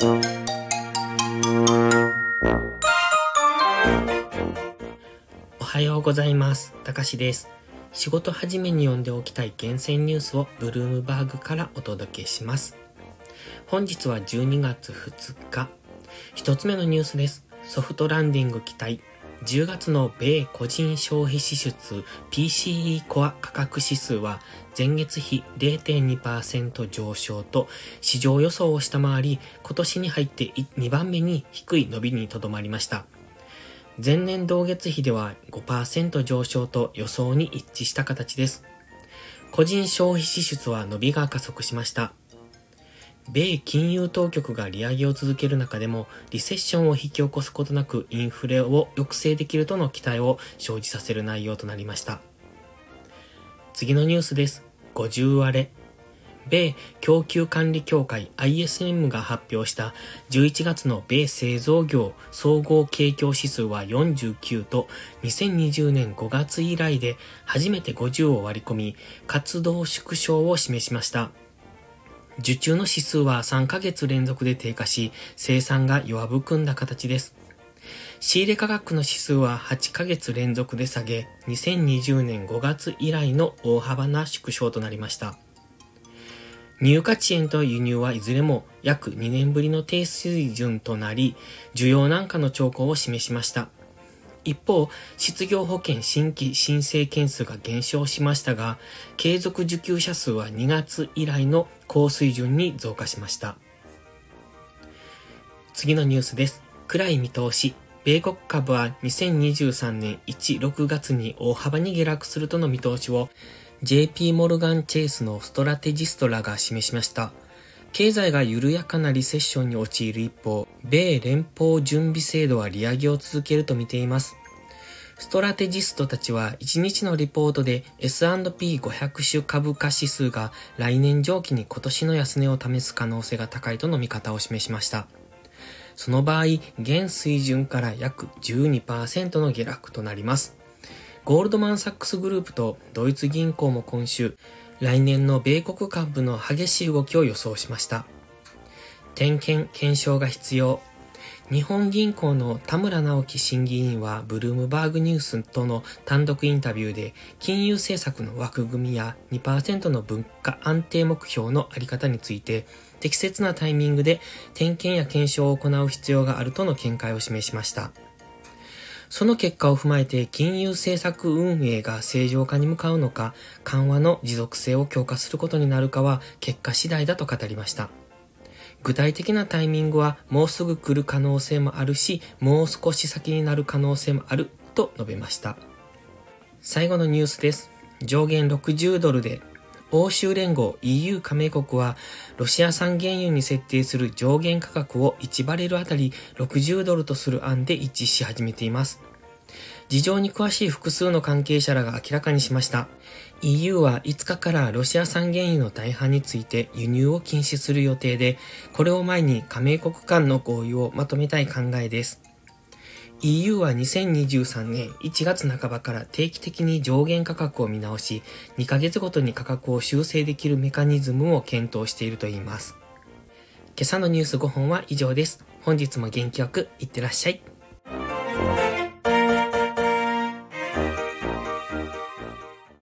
おはようございます。たかしです。仕事始めに読んでおきたい厳選ニュースをブルームバーグからお届けします。本日は12月2日。一つ目のニュースです。ソフトランディング期待。10月の米個人消費支出 PCE コア価格指数は前月比0.2%上昇と市場予想を下回り今年に入って2番目に低い伸びにとどまりました。前年同月比では5%上昇と予想に一致した形です。個人消費支出は伸びが加速しました。米金融当局が利上げを続ける中でも、リセッションを引き起こすことなくインフレを抑制できるとの期待を生じさせる内容となりました。次のニュースです。50割れ。米供給管理協会 ISM が発表した11月の米製造業総合景況指数は49と2020年5月以来で初めて50を割り込み活動縮小を示しました。受注の指数は3ヶ月連続で低下し生産が弱含んだ形です。仕入れ価格の指数は8ヶ月連続で下げ2020年5月以来の大幅な縮小となりました。入荷遅延と輸入はいずれも約2年ぶりの低水準となり、需要軟化の兆候を示しました。一方、失業保険新規申請件数が減少しましたが、継続受給者数は2月以来の高水準に増加しました。次のニュースです。暗い見通し。米国株は2023年1、6月に大幅に下落するとの見通しを JP モルガン・チェイスのストラテジストらが示しました。経済が緩やかなリセッションに陥る一方、米連邦準備制度は利上げを続けると見ています。ストラテジストたちは1日のリポートで S&P500 種株価指数が来年上期に今年の安値を試す可能性が高いとの見方を示しました。その場合、現水準から約12%の下落となります。ゴールドマンサックスグループとドイツ銀行も今週、来年の米国株の激しい動きを予想しました。点検、検証が必要。日本銀行の田村直樹審議員はブルームバーグニュースとの単独インタビューで金融政策の枠組みや2%の物価安定目標のあり方について適切なタイミングで点検や検証を行う必要があるとの見解を示しました。その結果を踏まえて金融政策運営が正常化に向かうのか、緩和の持続性を強化することになるかは結果次第だと語りました。具体的なタイミングはもうすぐ来る可能性もあるし、もう少し先になる可能性もあると述べました。最後のニュースです。上限60ドルで欧州連合 EU 加盟国はロシア産原油に設定する上限価格を1バレルあたり60ドルとする案で一致し始めています。事情に詳しい複数の関係者らが明らかにしました。EU は5日からロシア産原油の大半について輸入を禁止する予定で、これを前に加盟国間の合意をまとめたい考えです。EU は2023年1月半ばから定期的に上限価格を見直し、2ヶ月ごとに価格を修正できるメカニズムを検討しているといいます。今朝のニュース5本は以上です。本日も元気よくいってらっしゃい。